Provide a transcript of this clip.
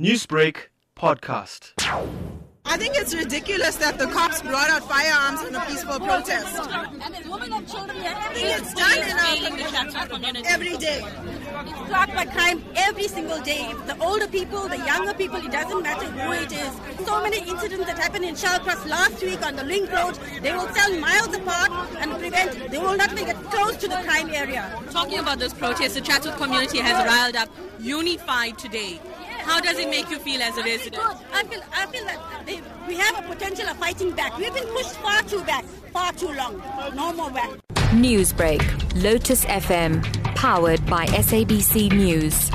Newsbreak podcast. I think it's ridiculous that the cops brought out firearms in a peaceful protest. And there's women and children here. I think it's done in our community every day. It's plagued by crime every single day. The older people, the younger people, it doesn't matter who it is. So many incidents that happened in Shallcross last week on the Link Road. They will stand miles apart and prevent, they will not even get close to the crime area. Talking about this protest, the Chatsworth community has riled up, unified today. How does it make you feel as a resident? Good. I feel, I feel that they, we have a potential of fighting back. We've been pushed far too back, far too long. No more back. Newsbreak, Lotus FM, powered by SABC News.